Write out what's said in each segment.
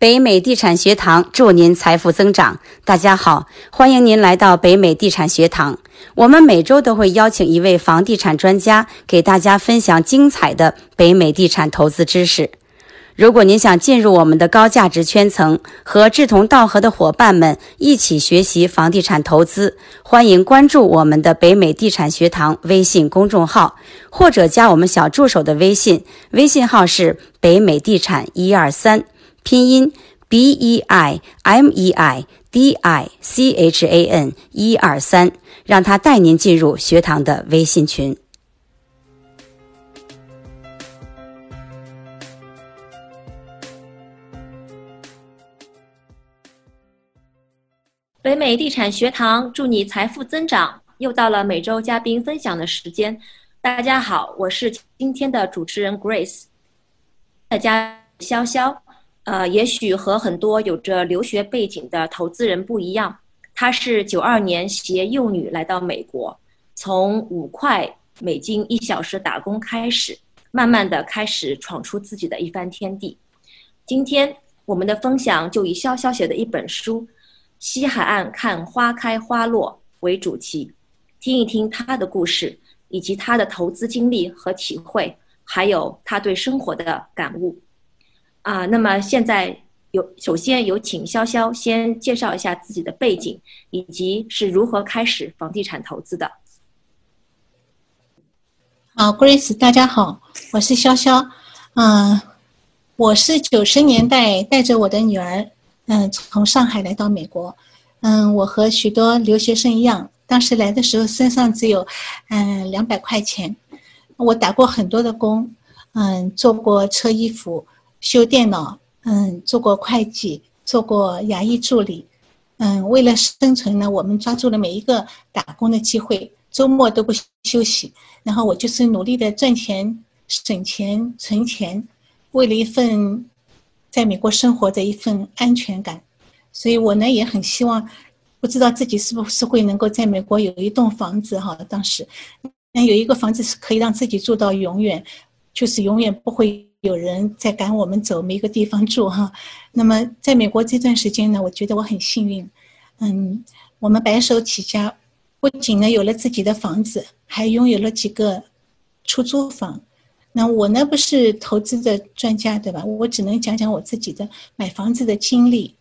北美地产学堂祝您财富增长。大家好，欢迎您来到北美地产学堂。我们每周都会邀请一位房地产专家，给大家分享精彩的北美地产投资知识。如果您想进入我们的高价值圈层，和志同道合的伙伴们一起学习房地产投资，欢迎关注我们的北美地产学堂微信公众号，或者加我们小助手的微信，微信号是北美地产一二三。拼音 b e i m e i d i c h a n 一二三，让他带您进入学堂的微信群。北美地产学堂祝你财富增长。又到了每周嘉宾分享的时间。大家好，我是今天的主持人 Grace，大家潇潇。呃，也许和很多有着留学背景的投资人不一样，他是九二年携幼女来到美国，从五块美金一小时打工开始，慢慢的开始闯出自己的一番天地。今天我们的分享就以潇潇写的一本书《西海岸看花开花落》为主题，听一听他的故事，以及他的投资经历和体会，还有他对生活的感悟。啊，那么现在有首先有请潇潇先介绍一下自己的背景，以及是如何开始房地产投资的。好，Grace，大家好，我是潇潇。嗯，我是九十年代带着我的女儿，嗯，从上海来到美国。嗯，我和许多留学生一样，当时来的时候身上只有嗯两百块钱。我打过很多的工，嗯，做过车衣服。修电脑，嗯，做过会计，做过牙医助理，嗯，为了生存呢，我们抓住了每一个打工的机会，周末都不休息。然后我就是努力的赚钱、省钱、存钱，为了一份在美国生活的一份安全感。所以我呢也很希望，不知道自己是不是会能够在美国有一栋房子哈。当时，那有一个房子是可以让自己住到永远，就是永远不会。有人在赶我们走，没个地方住哈。那么在美国这段时间呢，我觉得我很幸运。嗯，我们白手起家，不仅呢有了自己的房子，还拥有了几个出租房。那我呢不是投资的专家，对吧？我只能讲讲我自己的买房子的经历。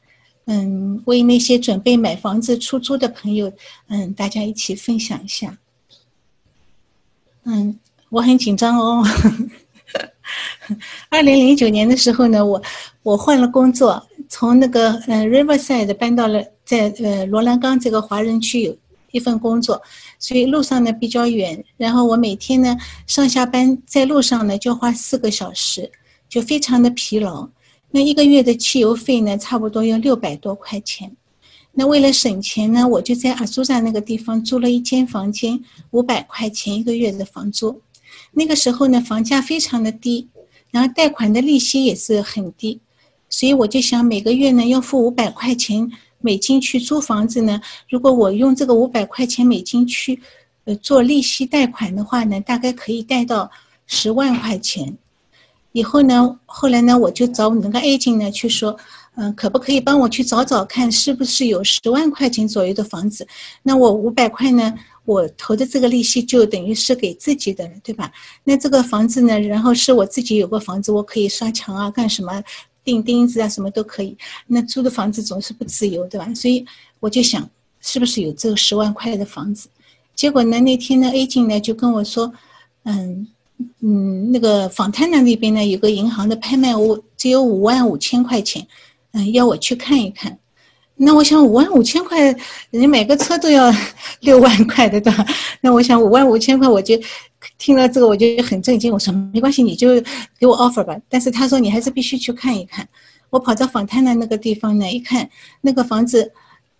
嗯，为那些准备买房子出租的朋友，嗯，大家一起分享一下。嗯，我很紧张哦。二零零九年的时候呢，我我换了工作，从那个嗯 Riverside 搬到了在呃罗兰冈这个华人区有一份工作，所以路上呢比较远，然后我每天呢上下班在路上呢就花四个小时，就非常的疲劳。那一个月的汽油费呢，差不多要六百多块钱。那为了省钱呢，我就在阿苏扎那个地方租了一间房间，五百块钱一个月的房租。那个时候呢，房价非常的低，然后贷款的利息也是很低，所以我就想每个月呢要付五百块钱美金去租房子呢。如果我用这个五百块钱美金去，呃，做利息贷款的话呢，大概可以贷到十万块钱。以后呢，后来呢，我就找那个 A 金呢去说，嗯，可不可以帮我去找找看，是不是有十万块钱左右的房子？那我五百块呢？我投的这个利息就等于是给自己的了，对吧？那这个房子呢，然后是我自己有个房子，我可以刷墙啊，干什么钉钉子啊，什么都可以。那租的房子总是不自由，对吧？所以我就想，是不是有这个十万块的房子？结果呢，那天呢，A 进呢就跟我说，嗯嗯，那个访谈的那边呢有个银行的拍卖屋，只有五万五千块钱，嗯，要我去看一看。那我想五万五千块，人家买个车都要 六万块的，对吧？那我想五万五千块，我就听了这个，我就很震惊。我说没关系，你就给我 offer 吧。但是他说你还是必须去看一看。我跑到访滩的那个地方呢，一看那个房子，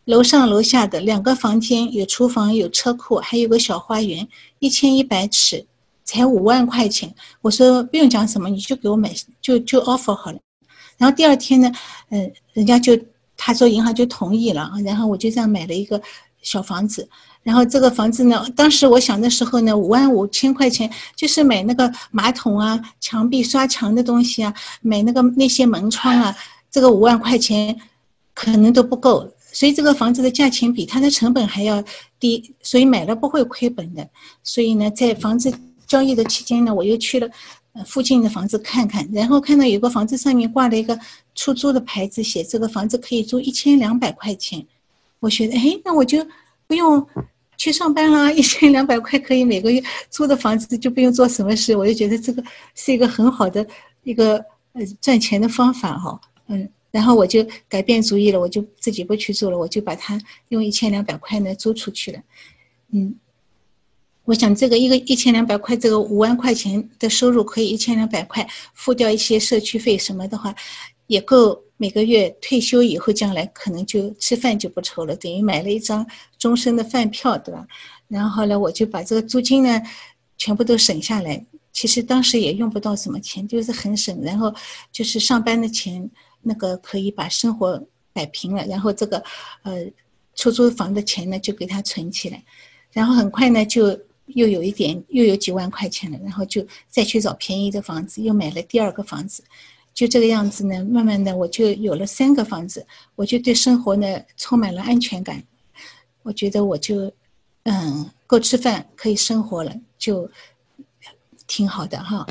楼上楼下的两个房间，有厨房，有车库，还有个小花园，一千一百尺，才五万块钱。我说不用讲什么，你就给我买，就就 offer 好了。然后第二天呢，嗯，人家就。他说银行就同意了，然后我就这样买了一个小房子。然后这个房子呢，当时我想的时候呢，五万五千块钱就是买那个马桶啊、墙壁刷墙的东西啊，买那个那些门窗啊，这个五万块钱可能都不够，所以这个房子的价钱比它的成本还要低，所以买了不会亏本的。所以呢，在房子交易的期间呢，我又去了附近的房子看看，然后看到有个房子上面挂了一个出租的牌子，写这个房子可以租一千两百块钱。我觉得，哎，那我就不用去上班啦，一千两百块可以每个月租的房子就不用做什么事，我就觉得这个是一个很好的一个呃赚钱的方法哈。嗯，然后我就改变主意了，我就自己不去做了，我就把它用一千两百块呢租出去了。嗯，我想这个一个一千两百块，这个五万块钱的收入可以一千两百块付掉一些社区费什么的话，也够每个月退休以后将来可能就吃饭就不愁了，等于买了一张终身的饭票，对吧？然后呢，我就把这个租金呢全部都省下来。其实当时也用不到什么钱，就是很省，然后就是上班的钱。那个可以把生活摆平了，然后这个，呃，出租房的钱呢就给他存起来，然后很快呢就又有一点又有几万块钱了，然后就再去找便宜的房子，又买了第二个房子，就这个样子呢，慢慢的我就有了三个房子，我就对生活呢充满了安全感，我觉得我就，嗯，够吃饭可以生活了，就挺好的哈。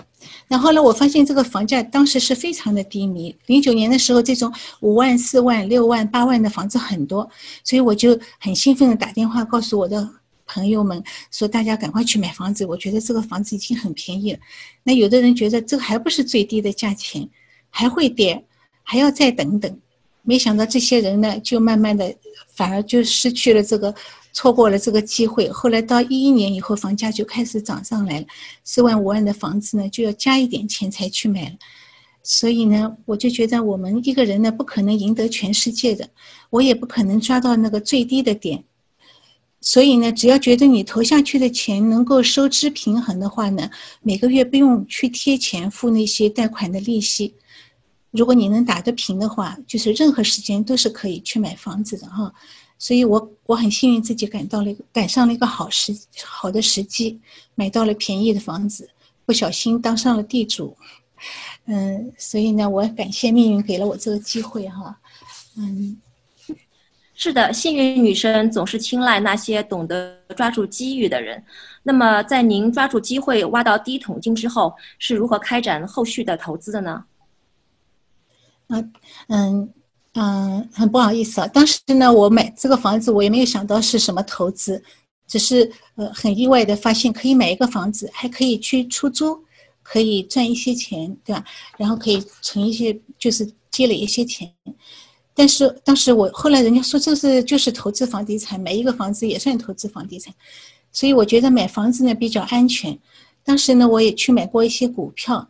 然后呢，我发现这个房价当时是非常的低迷。零九年的时候，这种五万、四万、六万、八万的房子很多，所以我就很兴奋的打电话告诉我的朋友们说：“大家赶快去买房子，我觉得这个房子已经很便宜了。”那有的人觉得这还不是最低的价钱，还会跌，还要再等等。没想到这些人呢，就慢慢的反而就失去了这个。错过了这个机会，后来到一一年以后，房价就开始涨上来了，四万五万的房子呢，就要加一点钱才去买了。所以呢，我就觉得我们一个人呢，不可能赢得全世界的，我也不可能抓到那个最低的点。所以呢，只要觉得你投下去的钱能够收支平衡的话呢，每个月不用去贴钱付那些贷款的利息，如果你能打得平的话，就是任何时间都是可以去买房子的哈。所以，我我很幸运自己赶到了，赶上了一个好时好的时机，买到了便宜的房子，不小心当上了地主，嗯，所以呢，我感谢命运给了我这个机会哈，嗯，是的，幸运女生总是青睐那些懂得抓住机遇的人。那么，在您抓住机会挖到第一桶金之后，是如何开展后续的投资的呢？啊，嗯。嗯，很不好意思啊。当时呢，我买这个房子，我也没有想到是什么投资，只是呃很意外的发现可以买一个房子，还可以去出租，可以赚一些钱，对吧？然后可以存一些，就是积累一些钱。但是当时我后来人家说这是就是投资房地产，买一个房子也算投资房地产，所以我觉得买房子呢比较安全。当时呢，我也去买过一些股票。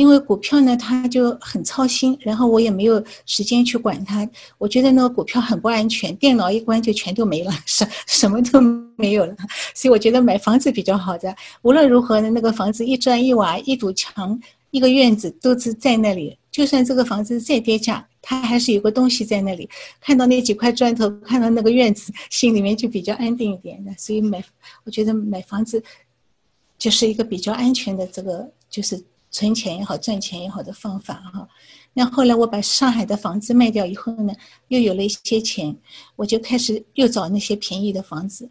因为股票呢，它就很操心，然后我也没有时间去管它。我觉得那个股票很不安全，电脑一关就全都没了，什什么都没有了。所以我觉得买房子比较好的。无论如何呢，那个房子一砖一瓦、一堵墙、一个院子都是在那里。就算这个房子再跌价，它还是有个东西在那里。看到那几块砖头，看到那个院子，心里面就比较安定一点的。所以买，我觉得买房子就是一个比较安全的这个就是。存钱也好，赚钱也好的方法哈。那后来我把上海的房子卖掉以后呢，又有了一些钱，我就开始又找那些便宜的房子。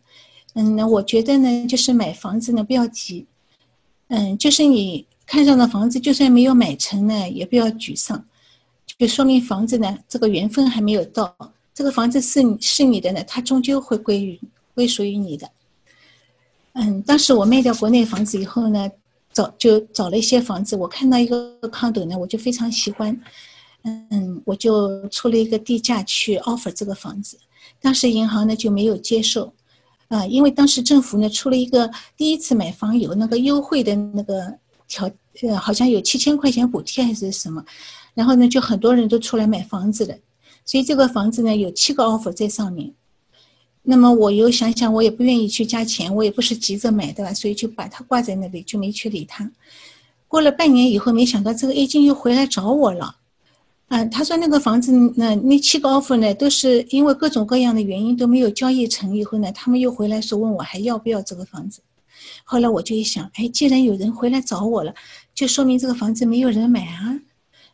嗯，那我觉得呢，就是买房子呢不要急，嗯，就是你看上的房子，就算没有买成呢，也不要沮丧，就说明房子呢这个缘分还没有到，这个房子是是你的呢，它终究会归于归属于你的。嗯，当时我卖掉国内房子以后呢。找就找了一些房子，我看到一个康斗呢，我就非常喜欢，嗯，我就出了一个地价去 offer 这个房子，当时银行呢就没有接受，啊，因为当时政府呢出了一个第一次买房有那个优惠的那个条，呃，好像有七千块钱补贴还是什么，然后呢就很多人都出来买房子了，所以这个房子呢有七个 offer 在上面。那么我又想想，我也不愿意去加钱，我也不是急着买的吧，所以就把它挂在那里，就没去理它。过了半年以后，没想到这个 A 金又回来找我了，啊，他说那个房子，那那七个 offer 呢，都是因为各种各样的原因都没有交易成，以后呢，他们又回来说问我还要不要这个房子。后来我就一想，哎，既然有人回来找我了，就说明这个房子没有人买啊。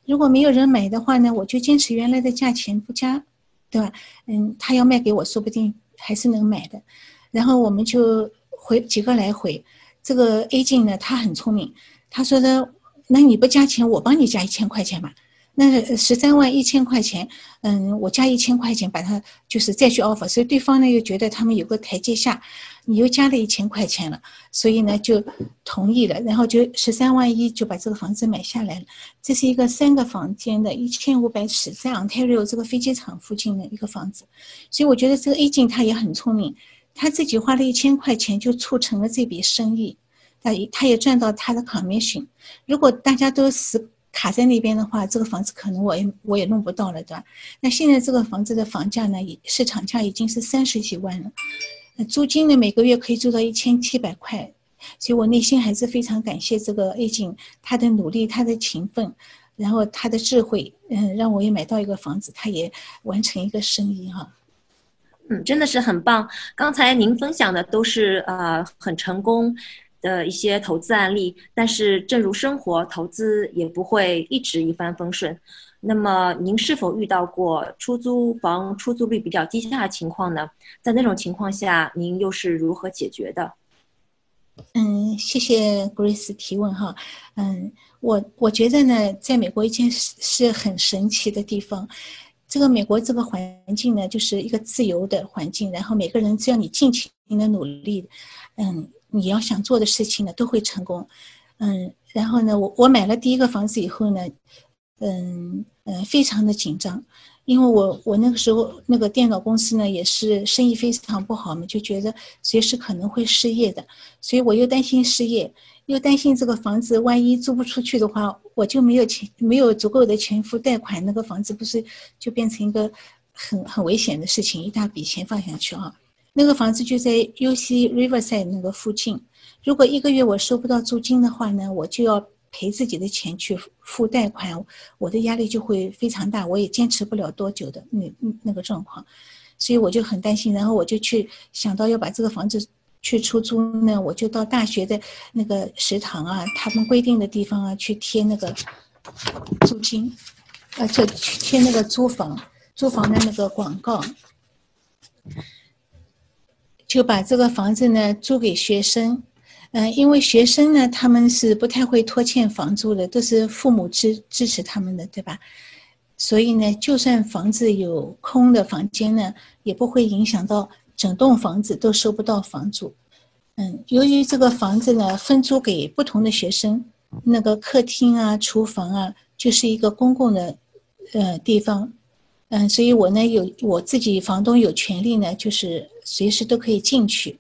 如果没有人买的话呢，我就坚持原来的价钱不加，对吧？嗯，他要卖给我，说不定还是能买的。然后我们就回几个来回。这个 A 镜呢，他很聪明，他说的，那你不加钱，我帮你加一千块钱吧。那十三万一千块钱，嗯，我加一千块钱，把它就是再去 offer，所以对方呢又觉得他们有个台阶下，你又加了一千块钱了，所以呢就同意了，然后就十三万一就把这个房子买下来了。这是一个三个房间的，一千五百尺，在 Ontario 这个飞机场附近的一个房子，所以我觉得这个 A 镜他也很聪明，他自己花了一千块钱就促成了这笔生意，他他也赚到他的 commission。如果大家都死。卡在那边的话，这个房子可能我也我也弄不到了，对吧？那现在这个房子的房价呢，市场价已经是三十几万了，那租金呢每个月可以租到一千七百块，所以我内心还是非常感谢这个 A 景他的努力，他的勤奋，然后他的智慧，嗯，让我也买到一个房子，他也完成一个生意哈。嗯，真的是很棒。刚才您分享的都是呃很成功。的一些投资案例，但是正如生活，投资也不会一直一帆风顺。那么，您是否遇到过出租房出租率比较低下的情况呢？在那种情况下，您又是如何解决的？嗯，谢谢 Grace 提问哈。嗯，我我觉得呢，在美国一件事是很神奇的地方。这个美国这个环境呢，就是一个自由的环境，然后每个人只要你尽情的努力，嗯。你要想做的事情呢，都会成功，嗯，然后呢，我我买了第一个房子以后呢，嗯嗯，非常的紧张，因为我我那个时候那个电脑公司呢也是生意非常不好嘛，就觉得随时可能会失业的，所以我又担心失业，又担心这个房子万一租不出去的话，我就没有钱，没有足够的钱付贷款，那个房子不是就变成一个很很危险的事情，一大笔钱放下去啊。那个房子就在 UC Riverside 那个附近，如果一个月我收不到租金的话呢，我就要赔自己的钱去付贷款，我的压力就会非常大，我也坚持不了多久的那那个状况，所以我就很担心，然后我就去想到要把这个房子去出租呢，我就到大学的那个食堂啊，他们规定的地方啊去贴那个租金，呃，去贴那个租房租房的那个广告。就把这个房子呢租给学生，嗯，因为学生呢他们是不太会拖欠房租的，都是父母支支持他们的，对吧？所以呢，就算房子有空的房间呢，也不会影响到整栋房子都收不到房租。嗯，由于这个房子呢分租给不同的学生，那个客厅啊、厨房啊，就是一个公共的呃地方。嗯，所以我呢有我自己房东有权利呢，就是随时都可以进去。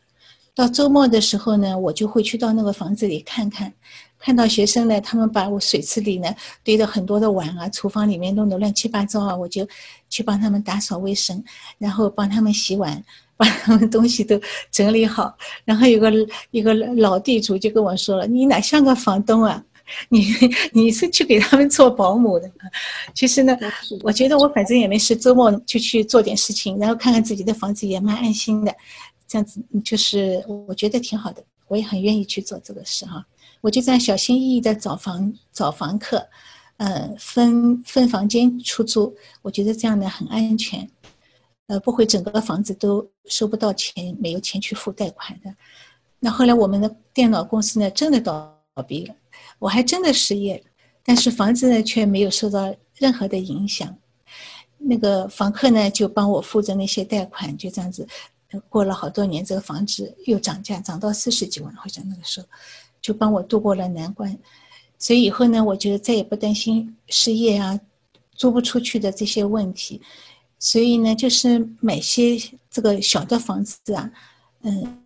到周末的时候呢，我就会去到那个房子里看看，看到学生呢，他们把我水池里呢堆的很多的碗啊，厨房里面弄得乱七八糟啊，我就去帮他们打扫卫生，然后帮他们洗碗，把他们东西都整理好。然后有个一个老地主就跟我说了：“你哪像个房东啊？” 你 你是去给他们做保姆的，其实呢，我觉得我反正也没事，周末就去做点事情，然后看看自己的房子也蛮安心的，这样子就是我觉得挺好的，我也很愿意去做这个事哈。我就这样小心翼翼的找房找房客，呃，分分房间出租，我觉得这样呢很安全，呃，不会整个房子都收不到钱，没有钱去付贷款的。那后来我们的电脑公司呢真的倒闭了。我还真的失业了，但是房子呢却没有受到任何的影响。那个房客呢就帮我付着那些贷款，就这样子，过了好多年，这个房子又涨价，涨到四十几万，好像那个时候，就帮我度过了难关。所以以后呢，我就再也不担心失业啊、租不出去的这些问题。所以呢，就是买些这个小的房子啊，嗯，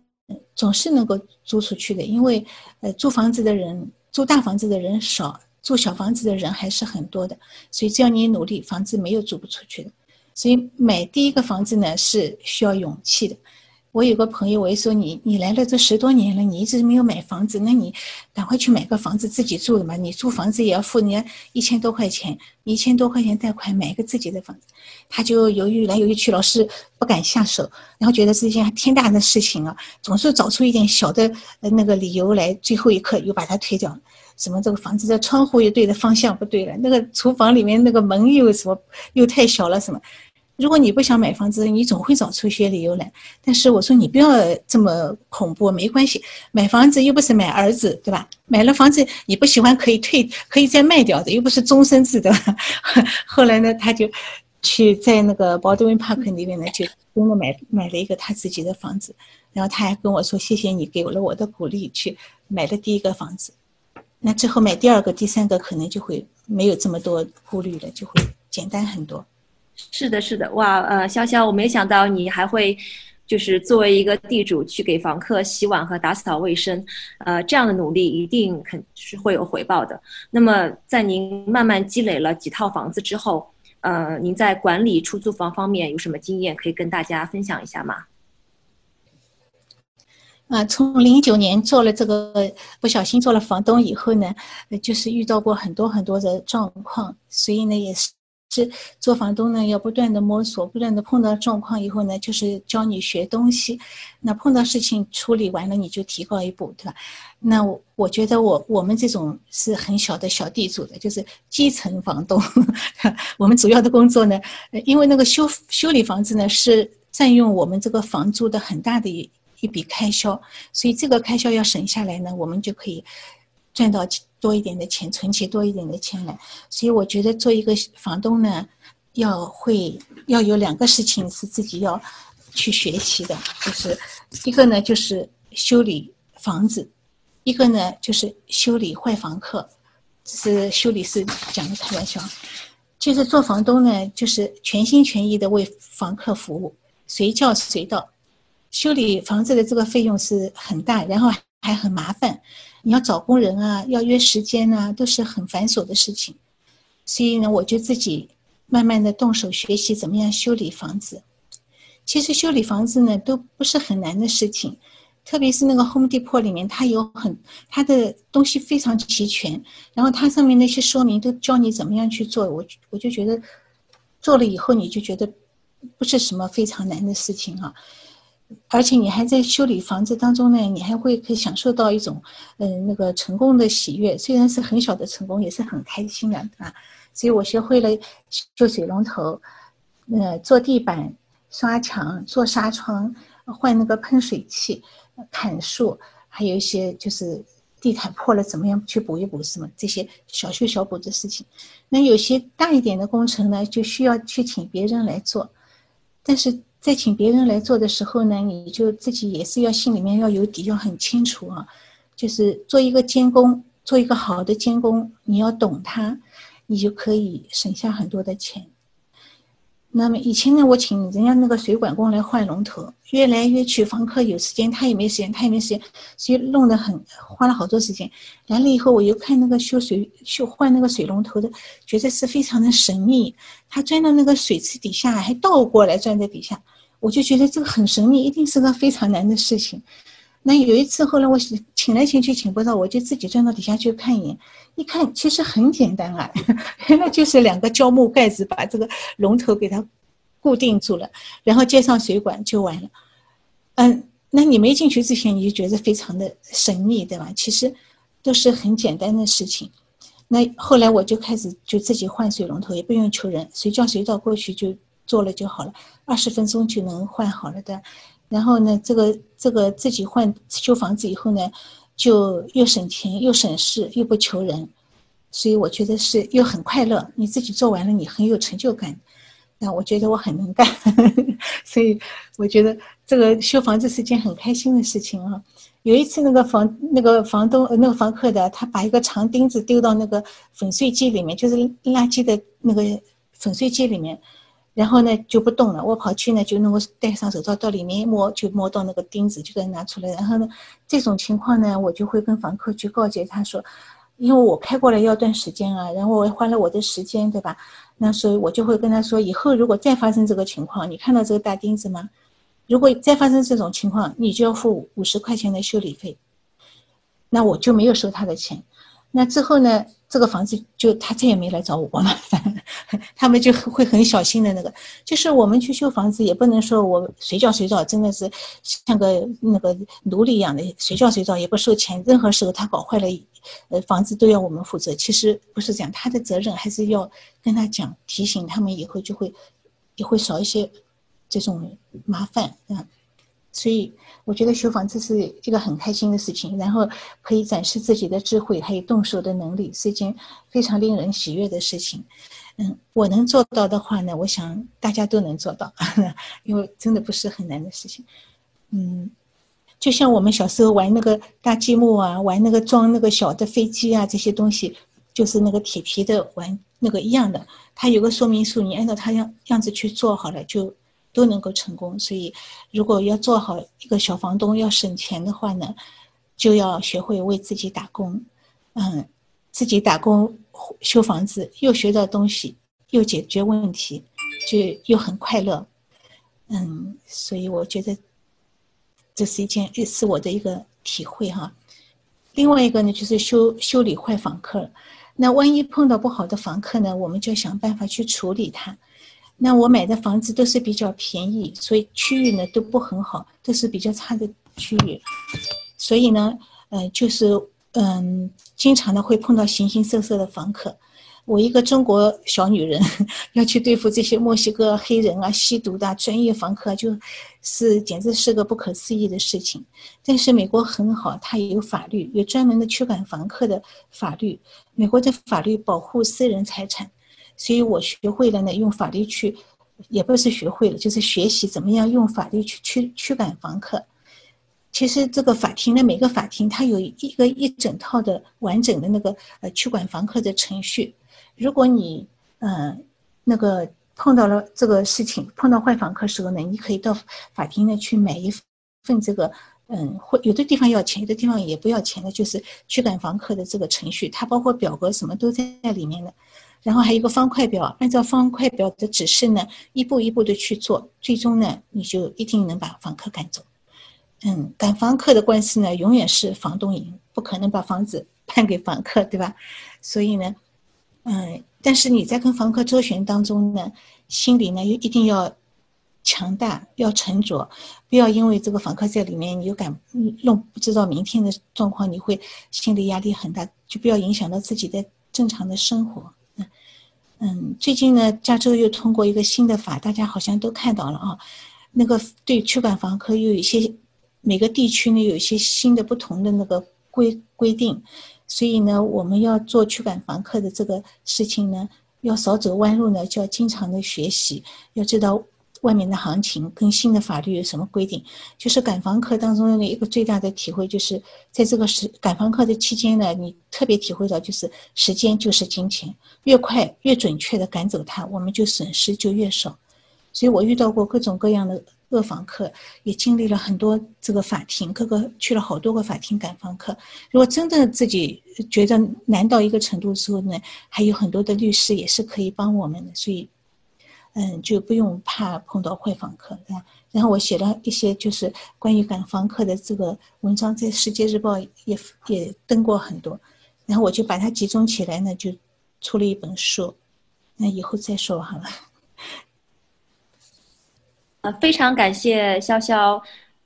总是能够租出去的，因为呃，租房子的人。住大房子的人少，住小房子的人还是很多的，所以只要你努力，房子没有租不出去的。所以买第一个房子呢是需要勇气的。我有个朋友，我一说你，你来了这十多年了，你一直没有买房子，那你赶快去买个房子自己住的嘛。你租房子也要付人家一千多块钱，一千多块钱贷款买一个自己的房子，他就犹豫来犹豫去，老是不敢下手，然后觉得是一件天大的事情啊，总是找出一点小的那个理由来，最后一刻又把它推掉。什么这个房子的窗户又对的方向不对了，那个厨房里面那个门又什么又太小了什么。如果你不想买房子，你总会找出一些理由来。但是我说你不要这么恐怖，没关系，买房子又不是买儿子，对吧？买了房子你不喜欢可以退，可以再卖掉的，又不是终身制，对吧？后来呢，他就去在那个 Baldwin Park 里面呢，就真的买买了一个他自己的房子。然后他还跟我说：“谢谢你给了我的鼓励，去买了第一个房子。那之后买第二个、第三个，可能就会没有这么多顾虑了，就会简单很多。”是的，是的，哇，呃，潇潇，我没想到你还会，就是作为一个地主去给房客洗碗和打扫卫生，呃，这样的努力一定肯是会有回报的。那么，在您慢慢积累了几套房子之后，呃，您在管理出租房方面有什么经验可以跟大家分享一下吗？啊，从零九年做了这个不小心做了房东以后呢，就是遇到过很多很多的状况，所以呢，也是。是做房东呢，要不断的摸索，不断的碰到状况以后呢，就是教你学东西。那碰到事情处理完了，你就提高一步，对吧？那我我觉得我我们这种是很小的小地主的，就是基层房东。我们主要的工作呢，因为那个修修理房子呢，是占用我们这个房租的很大的一一笔开销，所以这个开销要省下来呢，我们就可以赚到钱。多一点的钱，存起多一点的钱来。所以我觉得做一个房东呢，要会要有两个事情是自己要去学习的，就是一个呢就是修理房子，一个呢就是修理坏房客。这是修理师讲的开玩笑，就是做房东呢，就是全心全意的为房客服务，随叫随到。修理房子的这个费用是很大，然后还很麻烦。你要找工人啊，要约时间啊，都是很繁琐的事情。所以呢，我就自己慢慢的动手学习怎么样修理房子。其实修理房子呢，都不是很难的事情，特别是那个 Home Depot 里面，它有很它的东西非常齐全，然后它上面那些说明都教你怎么样去做。我我就觉得做了以后，你就觉得不是什么非常难的事情啊。而且你还在修理房子当中呢，你还会可以享受到一种，嗯，那个成功的喜悦。虽然是很小的成功，也是很开心的啊。所以我学会了修水龙头，呃，做地板、刷墙、做纱窗、换那个喷水器、砍树，还有一些就是地毯破了怎么样去补一补，什么这些小修小补的事情。那有些大一点的工程呢，就需要去请别人来做，但是。在请别人来做的时候呢，你就自己也是要心里面要有底，要很清楚啊。就是做一个监工，做一个好的监工，你要懂他，你就可以省下很多的钱。那么以前呢，我请人家那个水管工来换龙头，越来越去，房客有时间，他也没时间，他也没时间，所以弄得很花了好多时间。来了以后，我又看那个修水修换那个水龙头的，觉得是非常的神秘。他钻到那个水池底下，还倒过来钻在底下，我就觉得这个很神秘，一定是个非常难的事情。那有一次后来我请来请去请不到，我就自己钻到底下去看一眼。一看，其实很简单啊，原来就是两个胶木盖子把这个龙头给它固定住了，然后接上水管就完了。嗯，那你没进去之前，你就觉得非常的神秘，对吧？其实都是很简单的事情。那后来我就开始就自己换水龙头，也不用求人，随叫随到过去就做了就好了，二十分钟就能换好了的。然后呢，这个这个自己换修房子以后呢。就又省钱又省事又不求人，所以我觉得是又很快乐。你自己做完了，你很有成就感。那我觉得我很能干，所以我觉得这个修房子是件很开心的事情啊。有一次，那个房那个房东那个房客的，他把一个长钉子丢到那个粉碎机里面，就是垃圾的那个粉碎机里面。然后呢就不动了，我跑去呢就那个戴上手套到里面摸，就摸到那个钉子，就给它拿出来。然后呢这种情况呢，我就会跟房客去告诫他说，因为我开过来要段时间啊，然后我花了我的时间，对吧？那所以我就会跟他说，以后如果再发生这个情况，你看到这个大钉子吗？如果再发生这种情况，你就要付五十块钱的修理费。那我就没有收他的钱。那之后呢？这个房子就他再也没来找我过麻烦，他们就会很小心的那个。就是我们去修房子，也不能说我随叫随到，真的是像个那个奴隶一样的随叫随到，也不收钱。任何时候他搞坏了，呃，房子都要我们负责。其实不是这样，他的责任还是要跟他讲，提醒他们以后就会也会少一些这种麻烦嗯。所以我觉得修房子是一个很开心的事情，然后可以展示自己的智慧，还有动手的能力，是一件非常令人喜悦的事情。嗯，我能做到的话呢，我想大家都能做到，因为真的不是很难的事情。嗯，就像我们小时候玩那个搭积木啊，玩那个装那个小的飞机啊，这些东西，就是那个铁皮的玩那个一样的，它有个说明书，你按照它样样子去做好了就。都能够成功，所以如果要做好一个小房东，要省钱的话呢，就要学会为自己打工，嗯，自己打工修房子，又学到东西，又解决问题，就又很快乐，嗯，所以我觉得这是一件是我的一个体会哈。另外一个呢，就是修修理坏房客，那万一碰到不好的房客呢，我们就想办法去处理它。那我买的房子都是比较便宜，所以区域呢都不很好，都是比较差的区域，所以呢，呃，就是嗯，经常呢会碰到形形色色的房客。我一个中国小女人 要去对付这些墨西哥黑人啊、吸毒的专业房客，就是简直是个不可思议的事情。但是美国很好，它也有法律，有专门的驱赶房客的法律。美国的法律保护私人财产。所以我学会了呢，用法律去，也不是学会了，就是学习怎么样用法律去驱驱赶房客。其实这个法庭呢，每个法庭它有一个一整套的完整的那个呃驱赶房客的程序。如果你嗯那个碰到了这个事情，碰到坏房客时候呢，你可以到法庭呢去买一份这个嗯，会有的地方要钱，有的地方也不要钱的，就是驱赶房客的这个程序，它包括表格什么都在里面的。然后还有一个方块表，按照方块表的指示呢，一步一步的去做，最终呢，你就一定能把房客赶走。嗯，赶房客的关系呢，永远是房东赢，不可能把房子 判给房客，对吧？所以呢，嗯，但是你在跟房客周旋当中呢，心里呢又一定要强大，要沉着，不要因为这个房客在里面，你又赶弄不知道明天的状况，你会心理压力很大，就不要影响到自己的正常的生活。嗯，最近呢，加州又通过一个新的法，大家好像都看到了啊。那个对驱赶房客又有一些，每个地区呢有一些新的不同的那个规规定，所以呢，我们要做驱赶房客的这个事情呢，要少走弯路呢，就要经常的学习，要知道。外面的行情跟新的法律有什么规定？就是赶房客当中的一个最大的体会，就是在这个时赶房客的期间呢，你特别体会到就是时间就是金钱，越快越准确的赶走他，我们就损失就越少。所以我遇到过各种各样的恶房客，也经历了很多这个法庭，各个去了好多个法庭赶房客。如果真的自己觉得难到一个程度的时候呢，还有很多的律师也是可以帮我们的。所以。嗯，就不用怕碰到坏房客，啊？然后我写了一些就是关于赶房客的这个文章，在《世界日报》也也登过很多，然后我就把它集中起来呢，就出了一本书。那以后再说好了。呃，非常感谢潇潇。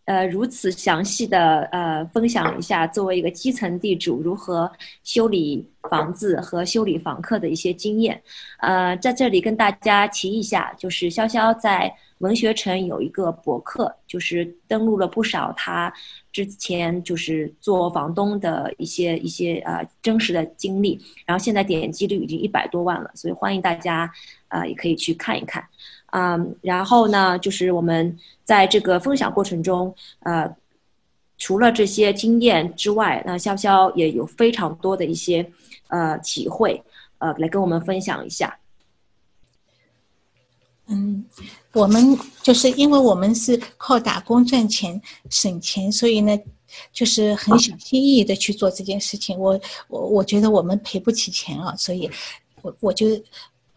呃，如此详细的呃分享一下，作为一个基层地主如何修理房子和修理房客的一些经验。呃，在这里跟大家提一下，就是潇潇在文学城有一个博客，就是登录了不少他之前就是做房东的一些一些呃真实的经历，然后现在点击率已经一百多万了，所以欢迎大家啊也可以去看一看。嗯，然后呢，就是我们在这个分享过程中，呃，除了这些经验之外，那潇潇也有非常多的一些呃体会，呃，来跟我们分享一下。嗯，我们就是因为我们是靠打工赚钱省钱，所以呢，就是很小心翼翼的去做这件事情。我我我觉得我们赔不起钱啊，所以我我就。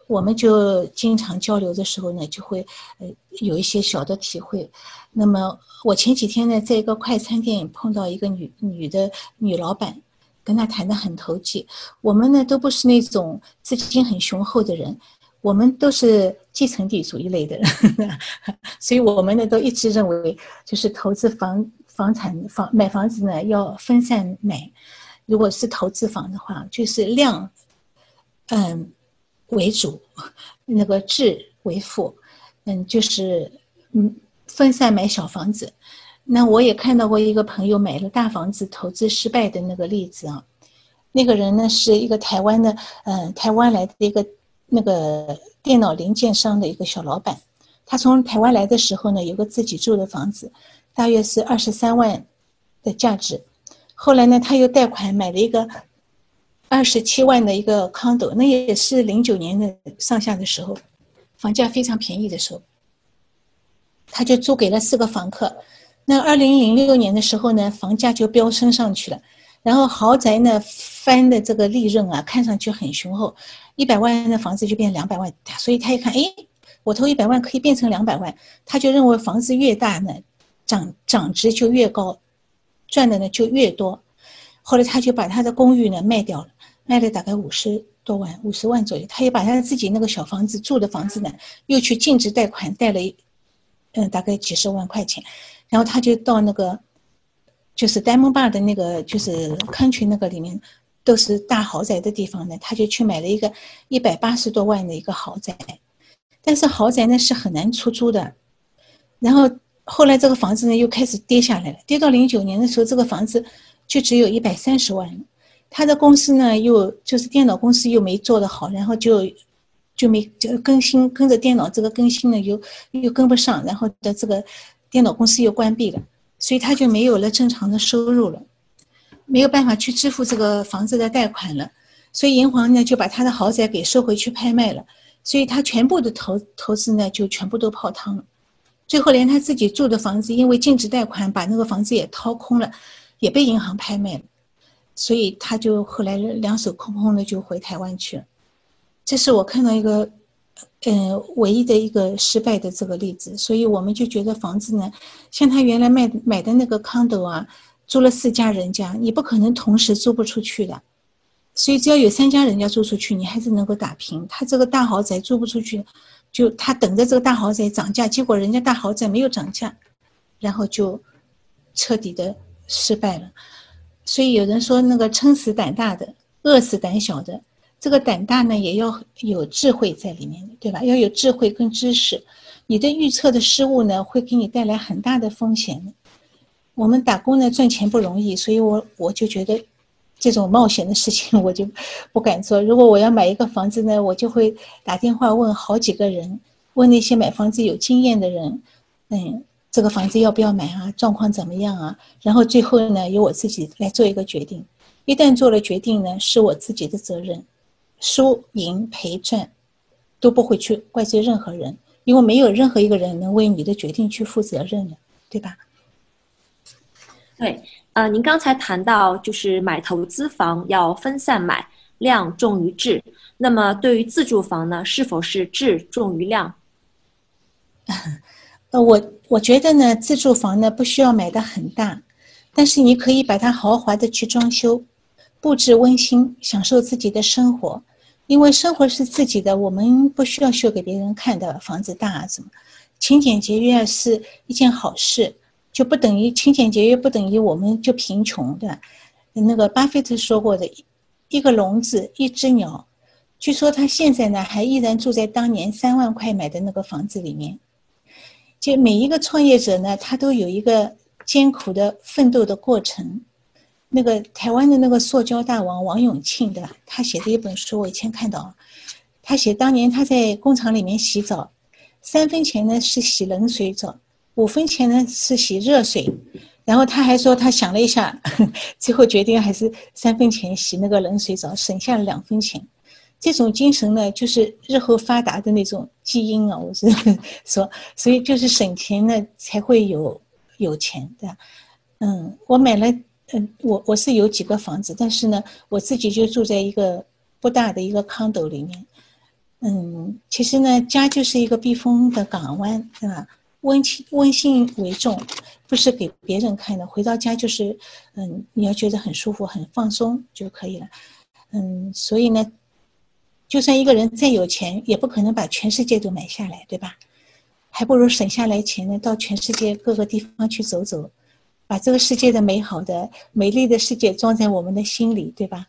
我们就经常交流的时候呢，就会呃有一些小的体会。那么我前几天呢，在一个快餐店碰到一个女女的女老板，跟她谈得很投机。我们呢都不是那种资金很雄厚的人，我们都是继承地主一类的人，所以我们呢都一直认为，就是投资房房产房买房子呢要分散买，如果是投资房的话，就是量，嗯为主，那个质为辅，嗯就是嗯分散买小房子。那我也看到过一个朋友买了大房子投资失败的那个例子啊，那个人呢是一个台湾的，嗯台湾来的一个。那个电脑零件商的一个小老板，他从台湾来的时候呢，有个自己住的房子，大约是二十三万的价值。后来呢，他又贷款买了一个二十七万的一个 condo，那也是零九年的上下的时候，房价非常便宜的时候，他就租给了四个房客。那二零零六年的时候呢，房价就飙升上去了。然后豪宅呢翻的这个利润啊，看上去很雄厚，一百万的房子就变两百万，所以他一看，哎，我投一百万可以变成两百万，他就认为房子越大呢，涨涨值就越高，赚的呢就越多。后来他就把他的公寓呢卖掉了，卖了大概五十多万，五十万左右。他又把他自己那个小房子住的房子呢，又去净值贷款贷了，嗯，大概几十万块钱，然后他就到那个。就是 Diamond Bar 的那个，就是康群那个里面，都是大豪宅的地方呢。他就去买了一个一百八十多万的一个豪宅，但是豪宅呢是很难出租的。然后后来这个房子呢又开始跌下来了，跌到零九年的时候，这个房子就只有一百三十万。他的公司呢又就是电脑公司又没做得好，然后就就没就更新，跟着电脑这个更新呢又又跟不上，然后的这个电脑公司又关闭了。所以他就没有了正常的收入了，没有办法去支付这个房子的贷款了，所以银行呢就把他的豪宅给收回去拍卖了，所以他全部的投投资呢就全部都泡汤了，最后连他自己住的房子，因为禁止贷款把那个房子也掏空了，也被银行拍卖了，所以他就后来两手空空的就回台湾去了，这是我看到一个。嗯，唯一的一个失败的这个例子，所以我们就觉得房子呢，像他原来卖买的那个 condo 啊，租了四家人家，你不可能同时租不出去的，所以只要有三家人家租出去，你还是能够打平。他这个大豪宅租不出去，就他等着这个大豪宅涨价，结果人家大豪宅没有涨价，然后就彻底的失败了。所以有人说，那个撑死胆大的，饿死胆小的。这个胆大呢，也要有智慧在里面，对吧？要有智慧跟知识。你的预测的失误呢，会给你带来很大的风险。我们打工呢，赚钱不容易，所以我我就觉得，这种冒险的事情 我就不敢做。如果我要买一个房子呢，我就会打电话问好几个人，问那些买房子有经验的人，嗯，这个房子要不要买啊？状况怎么样啊？然后最后呢，由我自己来做一个决定。一旦做了决定呢，是我自己的责任。输赢赔赚，都不会去怪罪任何人，因为没有任何一个人能为你的决定去负责任的，对吧？对，呃，您刚才谈到就是买投资房要分散买，量重于质。那么对于自住房呢，是否是质重于量？呃，我我觉得呢，自住房呢不需要买的很大，但是你可以把它豪华的去装修。布置温馨，享受自己的生活，因为生活是自己的，我们不需要秀给别人看的。房子大啊，什么？勤俭节约是一件好事，就不等于勤俭节约不等于我们就贫穷的。那个巴菲特说过的，一个笼子，一只鸟。据说他现在呢，还依然住在当年三万块买的那个房子里面。就每一个创业者呢，他都有一个艰苦的奋斗的过程。那个台湾的那个塑胶大王王永庆，对吧？他写的一本书，我以前看到，他写当年他在工厂里面洗澡，三分钱呢是洗冷水澡，五分钱呢是洗热水，然后他还说他想了一下，最后决定还是三分钱洗那个冷水澡，省下了两分钱。这种精神呢，就是日后发达的那种基因啊！我是 说，所以就是省钱呢才会有有钱，对吧？嗯，我买了。嗯，我我是有几个房子，但是呢，我自己就住在一个不大的一个 condo 里面。嗯，其实呢，家就是一个避风的港湾，对吧？温馨温馨为重，不是给别人看的。回到家就是，嗯，你要觉得很舒服、很放松就可以了。嗯，所以呢，就算一个人再有钱，也不可能把全世界都买下来，对吧？还不如省下来钱呢，到全世界各个地方去走走，把这个世界的美好的、美丽的世界装在我们的心里，对吧？